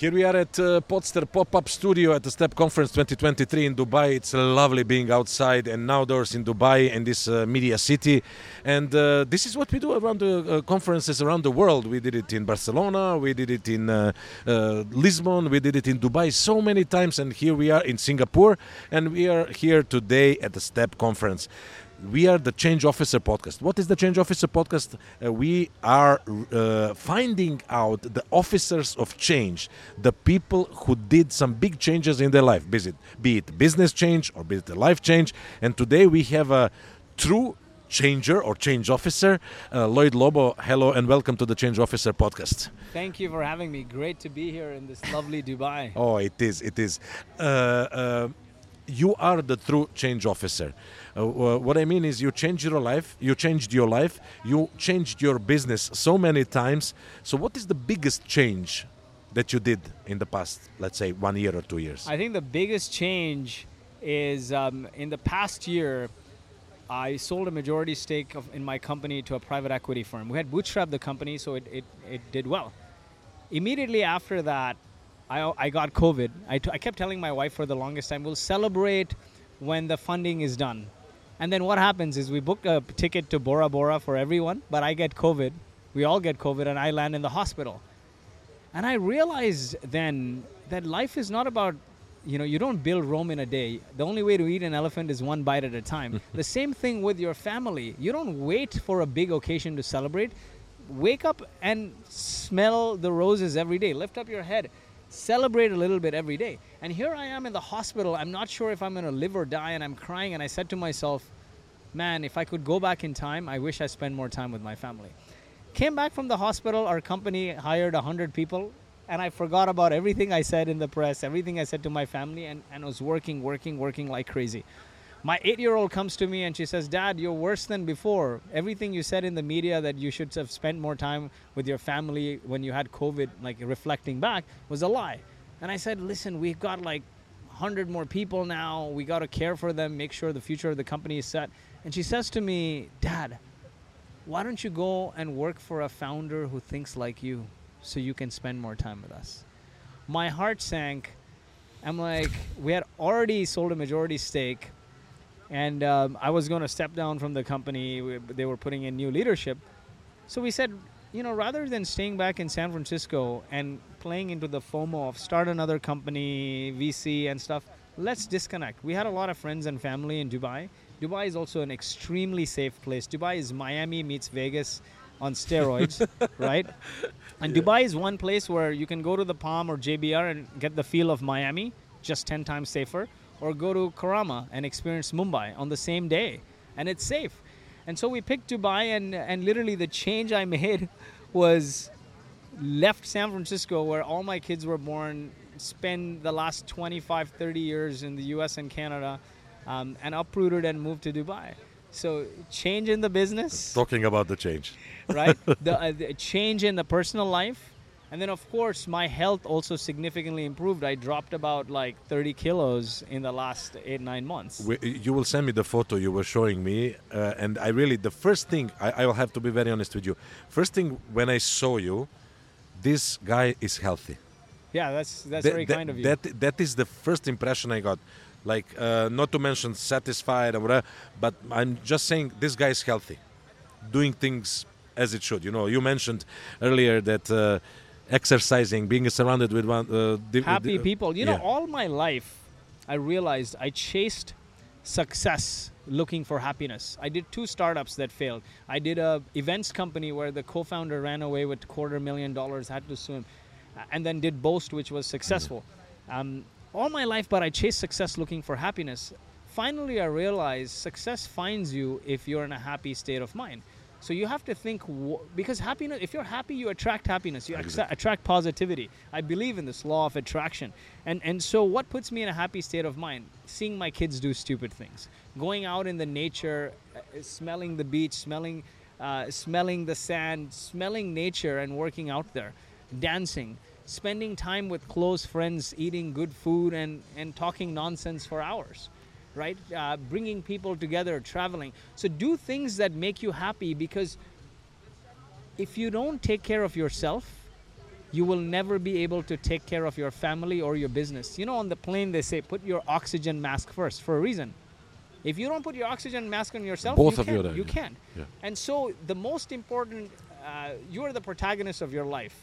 Here we are at uh, Podster Pop-Up Studio at the STEP Conference 2023 in Dubai. It's lovely being outside and outdoors in Dubai and this uh, media city. And uh, this is what we do around the uh, conferences around the world. We did it in Barcelona, we did it in uh, uh, Lisbon, we did it in Dubai so many times. And here we are in Singapore, and we are here today at the STEP Conference we are the Change Officer podcast. What is the Change Officer podcast? Uh, we are uh, finding out the officers of change, the people who did some big changes in their life, be it, be it business change or be it a life change. And today we have a true changer or change officer, uh, Lloyed Lobo. Hello and welcome to the Change Officer podcast. Thank you for having me. Great to be here in this lovely Dubai. Oh, it is. It is. Uh, uh, you are the true change officer. Uh, what I mean is, you changed your life, you changed your life, you changed your business so many times. So, what is the biggest change that you did in the past, let's say, one year or two years? I think the biggest change is um, in the past year. I sold a majority stake of, in my company to a private equity firm. We had bootstrapped the company, so it, it, it did well. Immediately after that, I, I got COVID. I, t- I kept telling my wife for the longest time, we'll celebrate when the funding is done. And then what happens is we book a ticket to Bora Bora for everyone, but I get COVID. We all get COVID, and I land in the hospital. And I realized then that life is not about, you know, you don't build Rome in a day. The only way to eat an elephant is one bite at a time. the same thing with your family. You don't wait for a big occasion to celebrate. Wake up and smell the roses every day. Lift up your head celebrate a little bit every day. And here I am in the hospital. I'm not sure if I'm going to live or die, and I'm crying. And I said to myself, man, if I could go back in time, I wish I spent more time with my family. Came back from the hospital. Our company hired 100 people, and I forgot about everything I said in the press, everything I said to my family, and, and was working, working, working like crazy. My eight year old comes to me and she says, Dad, you're worse than before. Everything you said in the media that you should have spent more time with your family when you had COVID, like reflecting back, was a lie. And I said, Listen, we've got like 100 more people now. We got to care for them, make sure the future of the company is set. And she says to me, Dad, why don't you go and work for a founder who thinks like you so you can spend more time with us? My heart sank. I'm like, we had already sold a majority stake and um, I was going to step down from the company. We, they were putting in new leadership, so we said, you know, rather than staying back in San Francisco and playing into the FOMO of start another company, VC and stuff, let's disconnect. We had a lot of friends and family in Dubai. Dubai is also an extremely safe place. Dubai is Miami meets Vegas on steroids, right? And Dubai is one place where you can go to the Palm or JBR and get the feel of Miami, just 10 times safer or go to Karama and experience Mumbai on the same day, and it's safe. And so we picked Dubai, and and literally the change I made was left San Francisco, where all my kids were born, spend the last 25, 30 years in the U.S. and Canada, um, and uprooted and moved to Dubai. So change in the business. Talking about the change, right? the, uh, the change in the personal life and then, of course, my health also significantly improved. I dropped about like 30 kilos in the last eight, nine months. We, you will send me the photo you were showing me. Uh, and I really, the first thing, I, I will have to be very honest with you. First thing, when I saw you, this guy is healthy. Yeah, that's that's that, very that, kind of you. That that is the first impression I got. Like, uh, not to mention satisfied or whatever, but I'm just saying this guy is healthy, doing things as it should. You know, you mentioned earlier that uh, exercising, being surrounded with one uh, happy people. You yeah. know, all my life, I realized I chased success looking for happiness. I did two startups that failed. I did a events company where the co-founder ran away with quarter million dollars, had to sue him, and then did Boast, which was successful. Mm. Um, all my life, but I chased success looking for happiness. Finally, I realized success finds you if you're in a happy state of mind. So you have to think because happiness. If you're happy, you attract happiness. You attract positivity. I believe in this law of attraction. And and so what puts me in a happy state of mind? Seeing my kids do stupid things, going out in the nature, uh, smelling the beach, smelling, uh, smelling the sand, smelling nature, and working out there, dancing, spending time with close friends, eating good food, and and talking nonsense for hours right? Uh, bringing people together, traveling. So do things that make you happy because if you don't take care of yourself, you will never be able to take care of your family or your business. You know, on the plane they say put your oxygen mask first for a reason. If you don't put your oxygen mask on yourself, Both you of you can't. are- You yeah. can't. Yeah. And so the most important, uh, you are the protagonist of your life.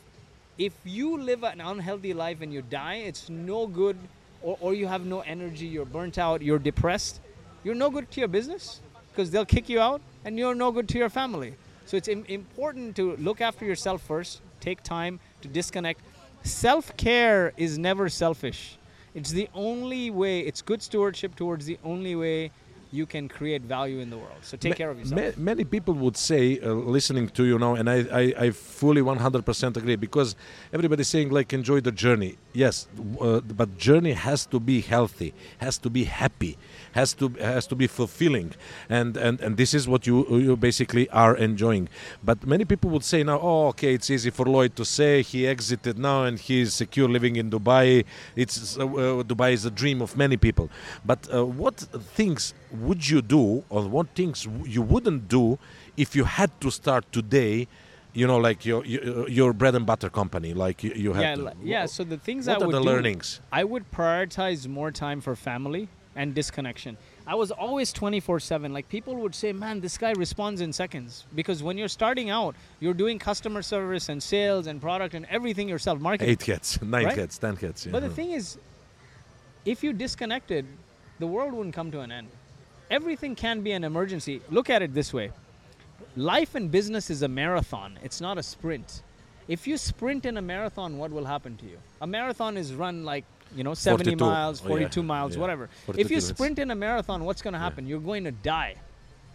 If you live an unhealthy life and you die, it's no good, or, or you have no energy, you're burnt out, you're depressed, you're no good to your business because they'll kick you out and you're no good to your family. So it's Im- important to look after yourself first, take time to disconnect. Self care is never selfish. It's the only way, it's good stewardship towards the only way you can create value in the world. So take Ma- care of yourself. ma- many people would say, uh, listening to you now, and I, I, I fully 100% agree because everybody's saying like enjoy the journey. Yes, uh, but journey has to be healthy, has to be happy, has to has to be fulfilling, and and, and this is what you you basically are enjoying. But many people would say now, oh, okay, it's easy for Lloyed to say he exited now and he's secure living in Dubai. It's uh, uh, Dubai is a dream of many people. But uh, what things would you do, or what things you wouldn't do, if you had to start today? You know, like your your, your bread and butter company, like you, you had. yeah, to, yeah. So the things what I are would the do, learnings? I would prioritize more time for family and disconnection. I was always 24/7. Like people would say, "Man, this guy responds in seconds." Because when you're starting out, you're doing customer service and sales and product and everything yourself, marketing. Eight hits, nine Right? hits, ten hits. Yeah. But the thing is, if you disconnected, the world wouldn't come to an end. Everything can be an emergency. Look at it this way life and business is a marathon, it's not a sprint. If you sprint in a marathon, what will happen to you? A marathon is run like, you know, 70 42. miles, Oh, yeah. 42 miles, Yeah. whatever. 42 If you sprint in a marathon, what's going to happen? You're going to die,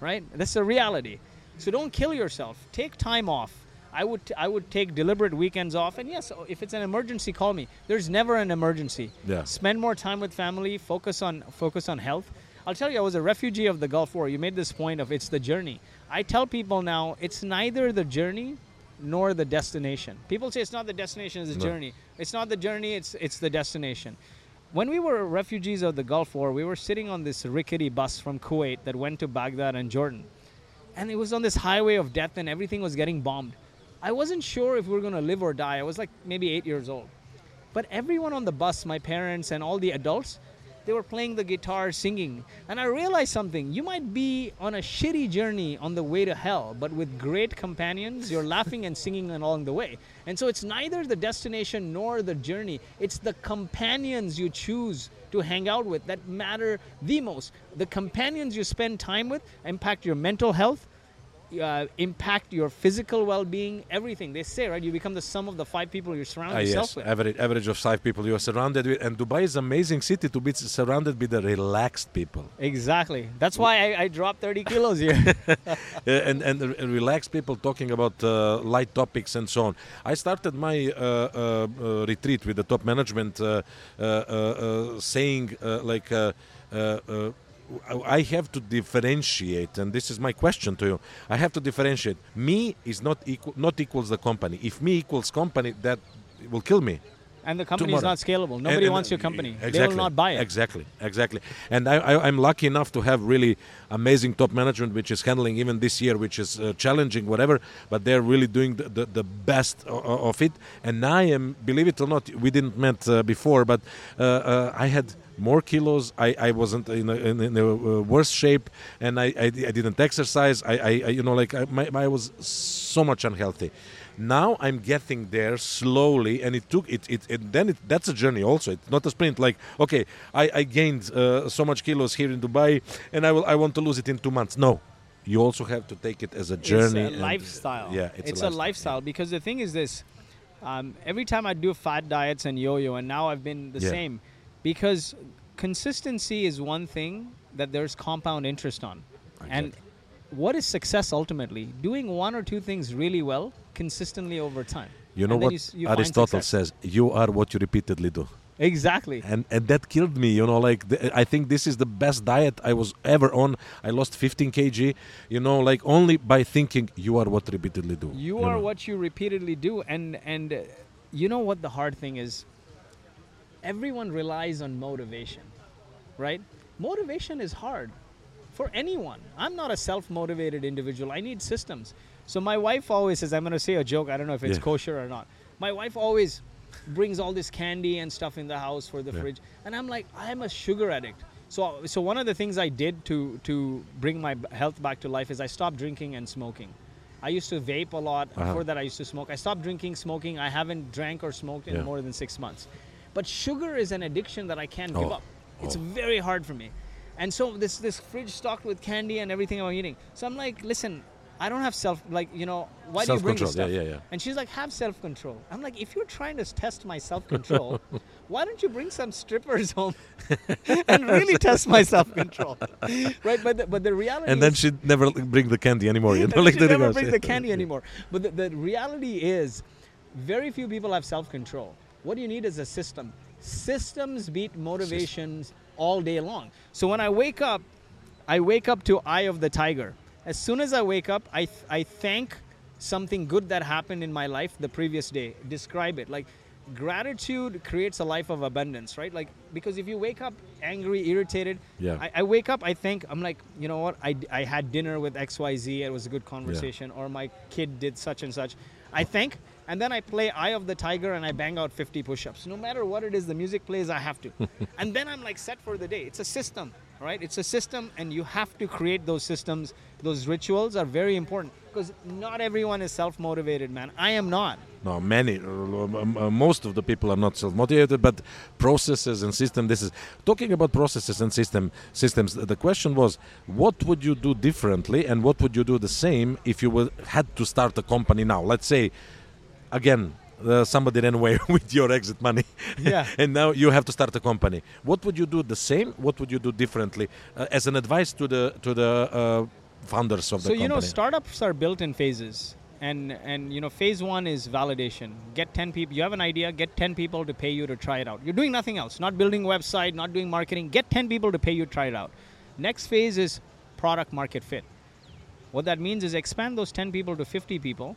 right? That's a reality. So don't kill yourself. Take time off. I would I would take deliberate weekends off, and yes, if it's an emergency, call me. There's never an emergency. Yeah. Spend more time with family. Focus on focus on health. I'll tell you, I was a refugee of the Gulf War. You made this point of it's the journey. I tell people now it's neither the journey nor the destination. People say it's not the destination, it's the No. journey. It's not the journey, it's it's the destination. When we were refugees of the Gulf War, we were sitting on this rickety bus from Kuwait that went to Baghdad and Jordan. And it was on this highway of death and everything was getting bombed. I wasn't sure if we were going to live or die. I was like maybe 8 years old. But everyone on the bus, my parents and all the adults, they were playing the guitar, singing. And I realized something. You might be on a shitty journey on the way to hell, but with great companions, you're laughing and singing along the way. And so it's neither the destination nor the journey, it's the companions you choose to hang out with that matter the most. The companions you spend time with impact your mental health, uh, impact your physical well-being, everything. They say, right? You become the sum of the five people you surround Ah, yourself yes, with. average average of five people you are surrounded with, and Dubai is an amazing city to be surrounded with the relaxed people. Exactly. That's why I, I dropped 30 kilos here. Uh, and and uh, relaxed people talking about uh, light topics and so on. I started my uh, uh, uh, retreat with the top management, uh, uh, uh, uh, saying uh, like. Uh, uh, uh, I have to differentiate, and this is my question to you. I have to differentiate. Me is not equal, not equals the company. If me equals company, that will kill me. and the company is not scalable. Nobody and- wants your company. Exactly. They will not buy it. Exactly, exactly. And I, I'm lucky enough to have really amazing top management, which is handling even this year, which is uh, challenging, whatever. But they're really doing the, the, the best of it. And I am, believe it or not, we didn't met uh, before, but uh, uh, I had more kilos. I, I wasn't in a, in, in a uh, worse shape, and I, I, I didn't exercise. I, I, you know, like I, my, I was so much unhealthy. Now I'm getting there slowly, and it took it. It, it then it, that's a journey also. It's not a sprint. Like okay, I, I gained uh, so much kilos here in Dubai, and I will I want to lose it in two months. No, you also have to take it as a journey. It's a and- lifestyle. yeah, it's, a lifestyle because the thing is this. Um, every time I do fat diets and yo-yo, and now I've been the Yeah. same, because consistency is one thing that there's compound interest on, and what is success ultimately? Doing one or two things really well consistently over time. You know And what you you Aristotle says: "You are what you repeatedly do." Exactly. and and that killed me you know like the, i think this is the best diet i was ever on i lost 15 kg you know like only by thinking you are what repeatedly do You are know. what you repeatedly do, and and uh, you know what the hard thing is. Everyone relies on motivation, right? Motivation is hard for anyone. I'm not a self-motivated individual. I need systems. So my wife always says, I'm going to say a joke. I don't know if it's Yeah. kosher or not. My wife always brings all this candy and stuff in the house for the Yeah. fridge, and I'm like, I'm a sugar addict. So, so one of the things I did to to bring my health back to life is I stopped drinking and smoking. I used to vape a lot. Uh-huh. Before that, I used to smoke. I stopped drinking, smoking. I haven't drank or smoked in Yeah. more than six months. But sugar is an addiction that I can't give Oh. up. It's Oh. very hard for me. And so this this fridge stocked with candy and everything I'm eating. So I'm like, listen, I don't have self like you know why do you bring this stuff? yeah, yeah, yeah. And she's like, have self control. I'm like, if you're trying to test my self control, why don't you bring some strippers home and really test my self control, right? But the, but the reality And then she'd never bring the candy anymore. You know, like she the never bring the candy anymore. But the, the reality is, very few people have self control. What you need is a system. Systems beat motivations all day long. So when I wake up, I wake up to Eye of the Tiger. As soon as I wake up, I, th- I thank something good that happened in my life the previous day. Describe it. Like gratitude creates a life of abundance, right? Like because if you wake up angry, irritated, Yeah. I, I wake up, I think, I'm like, you know what? I, I had dinner with XYZ, it was a good conversation, or my kid did such and such. I think, and then I play Eye of the Tiger and I bang out 50 push ups. No matter what it is, the music plays, I have to. and then I'm like set for the day. It's a system, right? It's a system, and you have to create those systems. Those rituals are very important because not everyone is self motivated, man. I am not. No, many, uh, most of the people are not self-motivated, but processes and system. This is talking about processes and system systems. The question was, what would you do differently, and what would you do the same if you would, had to start a company now? Let's say, again. Uh, somebody ran away with your exit money, Yeah. and now you have to start a company. What would you do the same? What would you do differently? Uh, as an advice to the to the uh, founders of the company. so you know startups are built in phases and and you know phase one is validation get 10 people you have an idea get 10 people to pay you to try it out you're doing nothing else not building a website not doing marketing get 10 people to pay you to try it out next phase is product market fit what that means is expand those 10 people to 50 people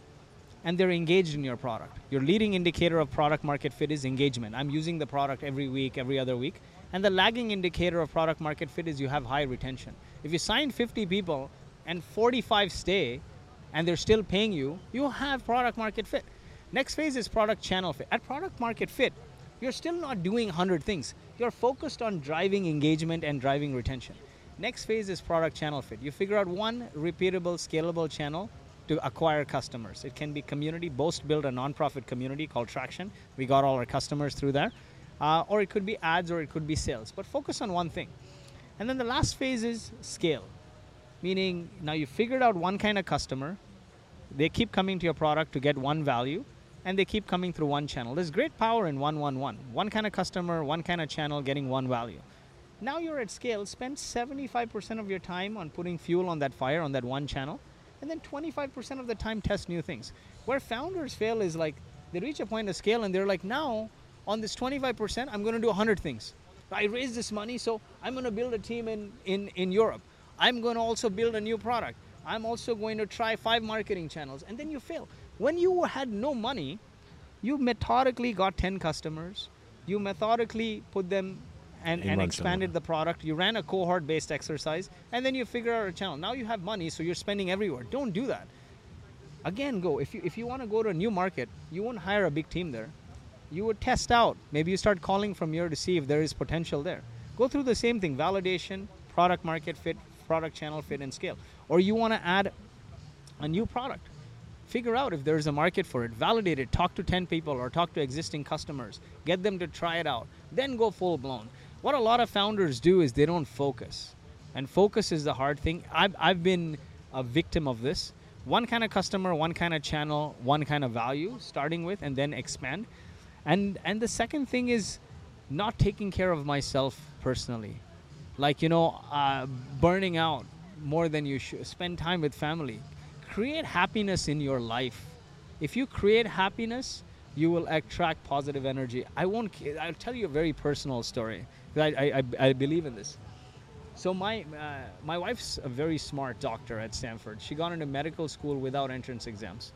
and they're engaged in your product. Your leading indicator of product market fit is engagement. I'm using the product every week, every other week. And the lagging indicator of product market fit is you have high retention. If you sign 50 people and 45 stay and they're still paying you, you have product market fit. Next phase is product channel fit. At product market fit, you're still not doing 100 things. You're focused on driving engagement and driving retention. Next phase is product channel fit. You figure out one repeatable, scalable channel to acquire customers. It can be community. Boast built a nonprofit community called Traction. We got all our customers through there. Uh, or it could be ads or it could be sales. But focus on one thing. And then the last phase is scale. Meaning now you figured out one kind of customer. They keep coming to your product to get one value and they keep coming through one channel. There's great power in one, one, one. One kind of customer, one kind of channel getting one value. Now you're at scale. Spend 75% of your time on putting fuel on that fire on that one channel, and then 25% of the time test new things. Where founders fail is like they reach a point of scale and they're like, now on this 25%, I'm going to do 100 things. I raised this money, so I'm going to build a team in, in, in Europe. I'm going to also build a new product. I'm also going to try five marketing channels, and then you fail. When you had no money, you methodically got 10 customers. You methodically put them and, and expanded the product. You ran a cohort based exercise, and then you figure out a channel. Now you have money, so you're spending everywhere. Don't do that. Again, go. If you, if you want to go to a new market, you won't hire a big team there. You would test out. Maybe you start calling from here to see if there is potential there. Go through the same thing validation, product market fit, product channel fit, and scale. Or you want to add a new product. Figure out if there's a market for it, validate it, talk to 10 people or talk to existing customers, get them to try it out, then go full blown. What a lot of founders do is they don't focus. And focus is the hard thing. I've, I've been a victim of this. One kind of customer, one kind of channel, one kind of value, starting with, and then expand. And, and the second thing is not taking care of myself personally. Like, you know, uh, burning out more than you should, spend time with family. Create happiness in your life. If you create happiness, you will attract positive energy. I won't, I'll tell you a very personal story. I, I, I, believe in this. So my uh, my wife's a very smart doctor at Stanford. She got into medical school without entrance exams.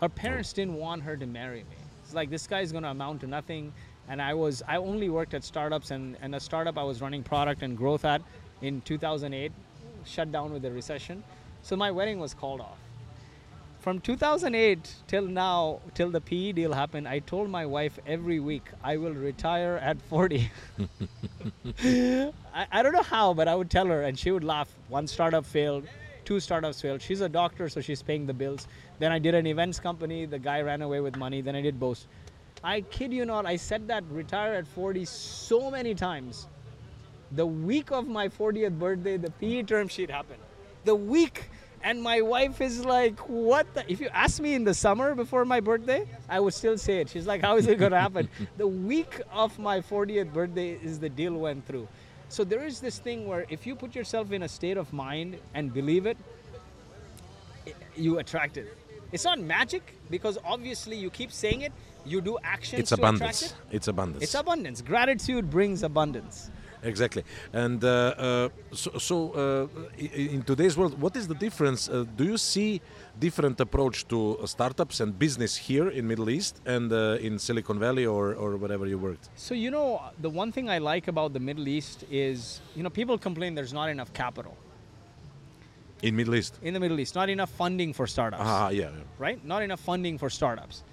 Her parents didn't want her to marry me. It's like this guy's going to amount to nothing. And I was I only worked at startups and and a startup I was running product and growth at in 2008 shut down with the recession. So my wedding was called off. From 2008 till now, till the PE deal happened, I told my wife every week I will retire at 40. I, I don't know how, but I would tell her, and she would laugh. One startup failed, two startups failed. She's a doctor, so she's paying the bills. Then I did an events company. The guy ran away with money. Then I did Boast. I kid you not, I said that retire at 40 so many times. The week of my 40th birthday, the PE term sheet happened. The week and my wife is like, what the? If you ask me in the summer before my birthday, I would still say it. She's like, how is it going to happen? the week of my 40th birthday is the deal went through. So there is this thing where if you put yourself in a state of mind and believe it, you attract it. It's not magic because obviously you keep saying it, you do actions It's abundance. it. It's abundance. It's abundance. Gratitude brings abundance. Exactly. And uh, uh, so, so uh, in today's world, what is the difference? Uh, do you see different approach to uh, startups and business here in Middle East and uh, in Silicon Valley or, or wherever you worked? So you know, the one thing I like about the Middle East is, you know, people complain there's not enough capital In Middle East? in the Middle East, not enough funding for startups, Ah, yeah. yeah. right? Not enough funding for startups.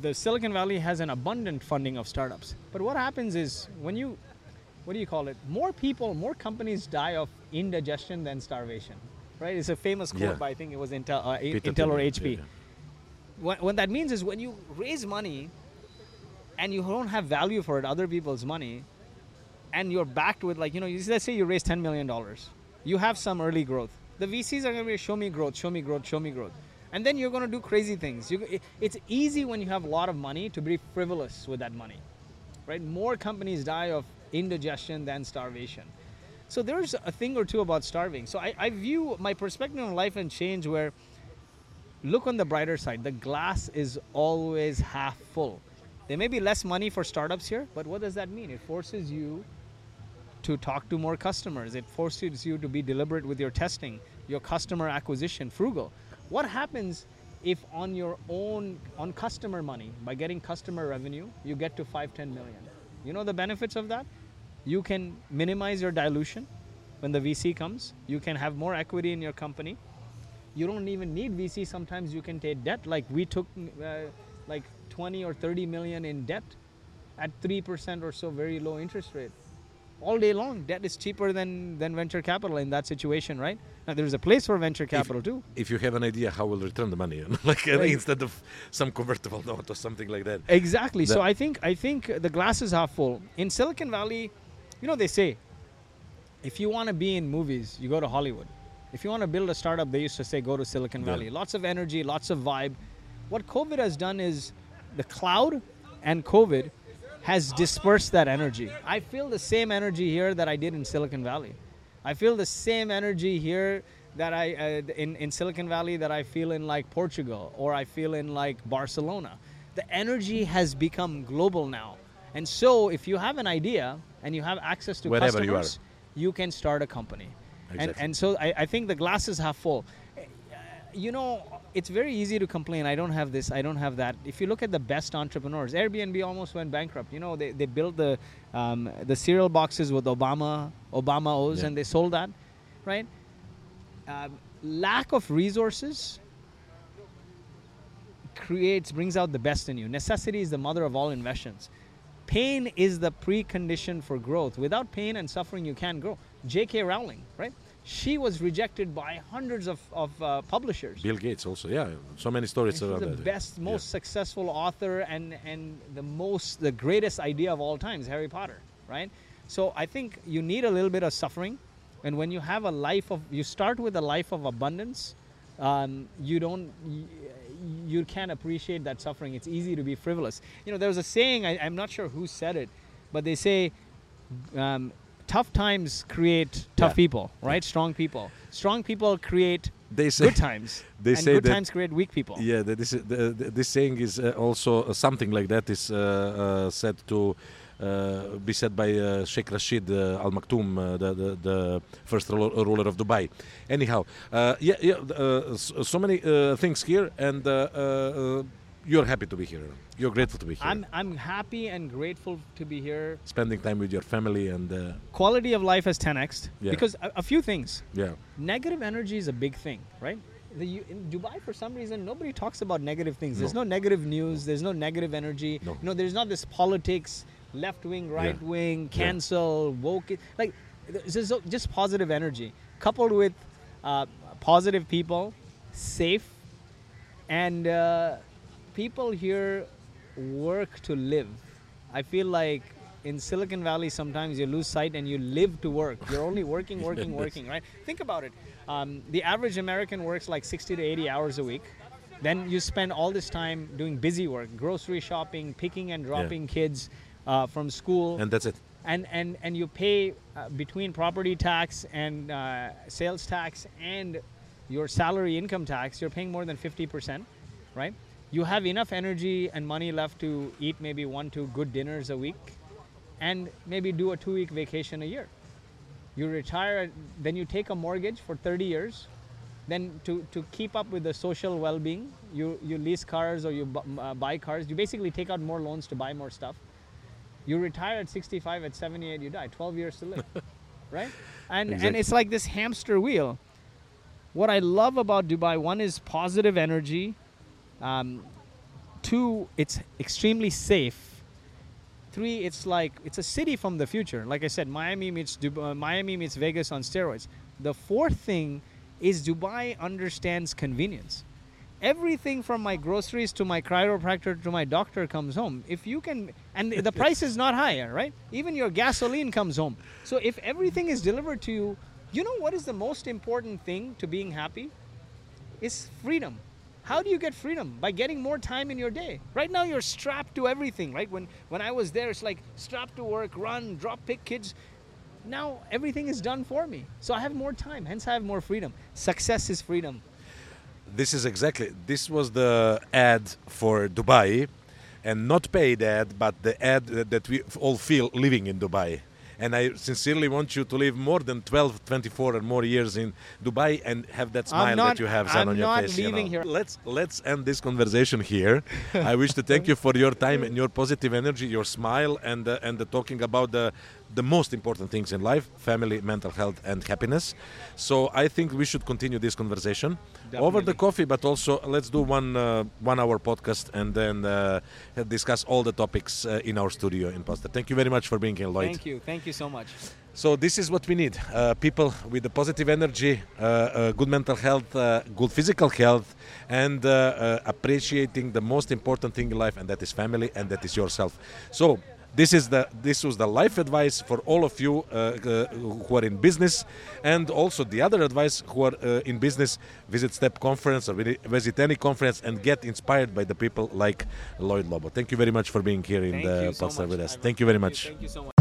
The Silicon Valley has an abundant funding of startups. But what happens is when you, what do you call it? More people, more companies die of indigestion than starvation, right? It's a famous quote Yeah. by I think it was Intel, uh, Intel or HP. yeah, what, what that means is when you raise money and you don't have value for it, other people's money, and you're backed with like you know, let's say you raise ten million dollars, you have some early growth. The VCs are going to be show me growth, show me growth, show me growth, and then you're going to do crazy things. You, it- it's easy when you have a lot of money to be frivolous with that money, right? More companies die of indigestion than starvation. So there's a thing or two about starving. So I, I view my perspective on life and change where look on the brighter side. The glass is always half full. There may be less money for startups here, but what does that mean? It forces you to talk to more customers. It forces you to be deliberate with your testing, your customer acquisition, frugal. What happens if on your own on customer money, by getting customer revenue, you get to 5 10 million? You know the benefits of that? You can minimize your dilution when the VC comes. You can have more equity in your company you don't even need VC. Sometimes you can take debt. Like we took uh, like 20 or 30 million in debt at 3% or so, very low interest rate. All day long, debt is cheaper than, than venture capital in that situation, right? Now, there's a place for venture capital too. If you have an idea how we'll return the money, like Right. instead of some convertible note or something like that. Exactly. so I think I think the glass is half full. In Silicon Valley, you know they say, if you want to be in movies, you go to Hollywood. If you want to build a startup, they used to say go to Silicon Yeah. Valley. Lots of energy, lots of vibe. What COVID has done is the cloud and COVID has dispersed that energy. I feel the same energy here that I did in Silicon Valley. I feel the same energy here that I uh, in in Silicon Valley that I feel in like Portugal or I feel in like Barcelona. The energy has become global now. And so if you have an idea and you have access to Wherever you customers, you can start a company. And, Exactly. and so I, I think the glass is half full. You know, it's very easy to complain. I don't have this, I don't have that. If you look at the best entrepreneurs, Airbnb almost went bankrupt. You know, they, they built the, um, the cereal boxes with Obama, Obama O's, Yeah. and they sold that, right? Um, lack of resources creates brings out the best in you necessity is the mother of all inventions pain is the precondition for growth. Without pain and suffering you can't grow. J.k rowling right? She was rejected by hundreds of, of uh, publishers. Bill Gates also, yeah. So many stories around the that. best most successful author and and the most the greatest idea of all times harry potter right? So i think you need a little bit of suffering. And when you have a life of you start with a life of abundance um, you don't you, can't appreciate that suffering. It's easy to be frivolous. You know there was a saying I, i'm not sure who said it but they say um, tough times create tough Yeah. people right? Strong people. Strong people create They say good times they and say good times create weak people. Yeah, this, this saying is uh, also uh, something like that is uh, uh, said to be said by uh, Sheikh Rashid uh, Al Maktoum, uh, the, the, the first ruler of Dubai. Anyhow, uh, yeah, yeah, uh, so, many uh, things here, and uh, uh, uh, you're happy to be here. You're grateful to be here. I'm I'm happy and grateful to be here. Spending time with your family and uh, Quality of life has 10x Yeah. because a, a few things. yeah, Negative energy is a big thing, right? the in Dubai for some reason nobody talks about negative things. There's no negative news. There's no negative energy. No. You know, there's not this politics, left wing, right wing, Yeah. cancel, woke. Like, just, just positive energy coupled with uh, positive people, safe, and uh, people here work to live. I feel like in Silicon Valley sometimes you lose sight and you live to work. You're only working, working, working, right? Think about it. Um, the average American works like 60 to 80 hours a week. Then you spend all this time doing busy work, grocery shopping, picking and dropping kids uh, from school. And that's it. and and and you pay uh, between property tax and uh, sales tax and your salary income tax you're paying more than 50% right? You have enough energy and money left to eat maybe one two good dinners a week and maybe do a two week vacation a year. You retire then you take a mortgage for 30 years then to, to keep up with the social well-being you, you lease cars or you uh, buy cars you basically take out more loans to buy more stuff you retire at 65 at 78 you die. 12 years to live right? And and it's like this hamster wheel. What i love about dubai one is positive energy. Um, two it's extremely safe. Three it's like it's a city from the future. Like i said miami meets dubai, uh, miami meets vegas on steroids. The fourth thing is dubai understands convenience everything from my groceries to my chiropractor to my doctor comes home. If you can and the price is not higher right? Even your gasoline comes home. So if everything is delivered to you you know what is the most important thing to being happy? Is freedom. How do you get freedom? By getting more time in your day. Right now you're strapped to everything right? When when i was there it's like strapped to work run drop pick kids. Now everything is done for me. So i have more time hence i have more freedom. Success is freedom This is exactly. This was the ad for Dubai, and not paid ad, but the ad that that we all feel living in Dubai. And I sincerely want you to live more than 12, 24 and more years in Dubai and have that smile not- that you have, Zan, I'm on your not face. you leaving know. here. Let's let's end this conversation here. I wish to thank you for your time and your positive energy, your smile, and uh, and the talking about the the most important things in life: family, mental health, and happiness. So I think we should continue this conversation over the coffee, but also let's do one uh, one hour podcast and then uh, discuss all the topics uh, in our studio in Podster. Thank you very much for being here, Lloyed. thank you thank you so much So this is what we need: uh, people with the positive energy, uh, uh, good mental health, uh, good physical health, and appreciating the most important thing in life, and that is family, and that is yourself. So. This is the this was the life advice for all of you uh, uh, who are in business, and also the other advice who are uh, in business. Visit Step Conference or visit any conference and get inspired by the people like Lloyed Lobo. Thank you very much for being here in thank the so Podster with us. I Thank you very much. thank you so much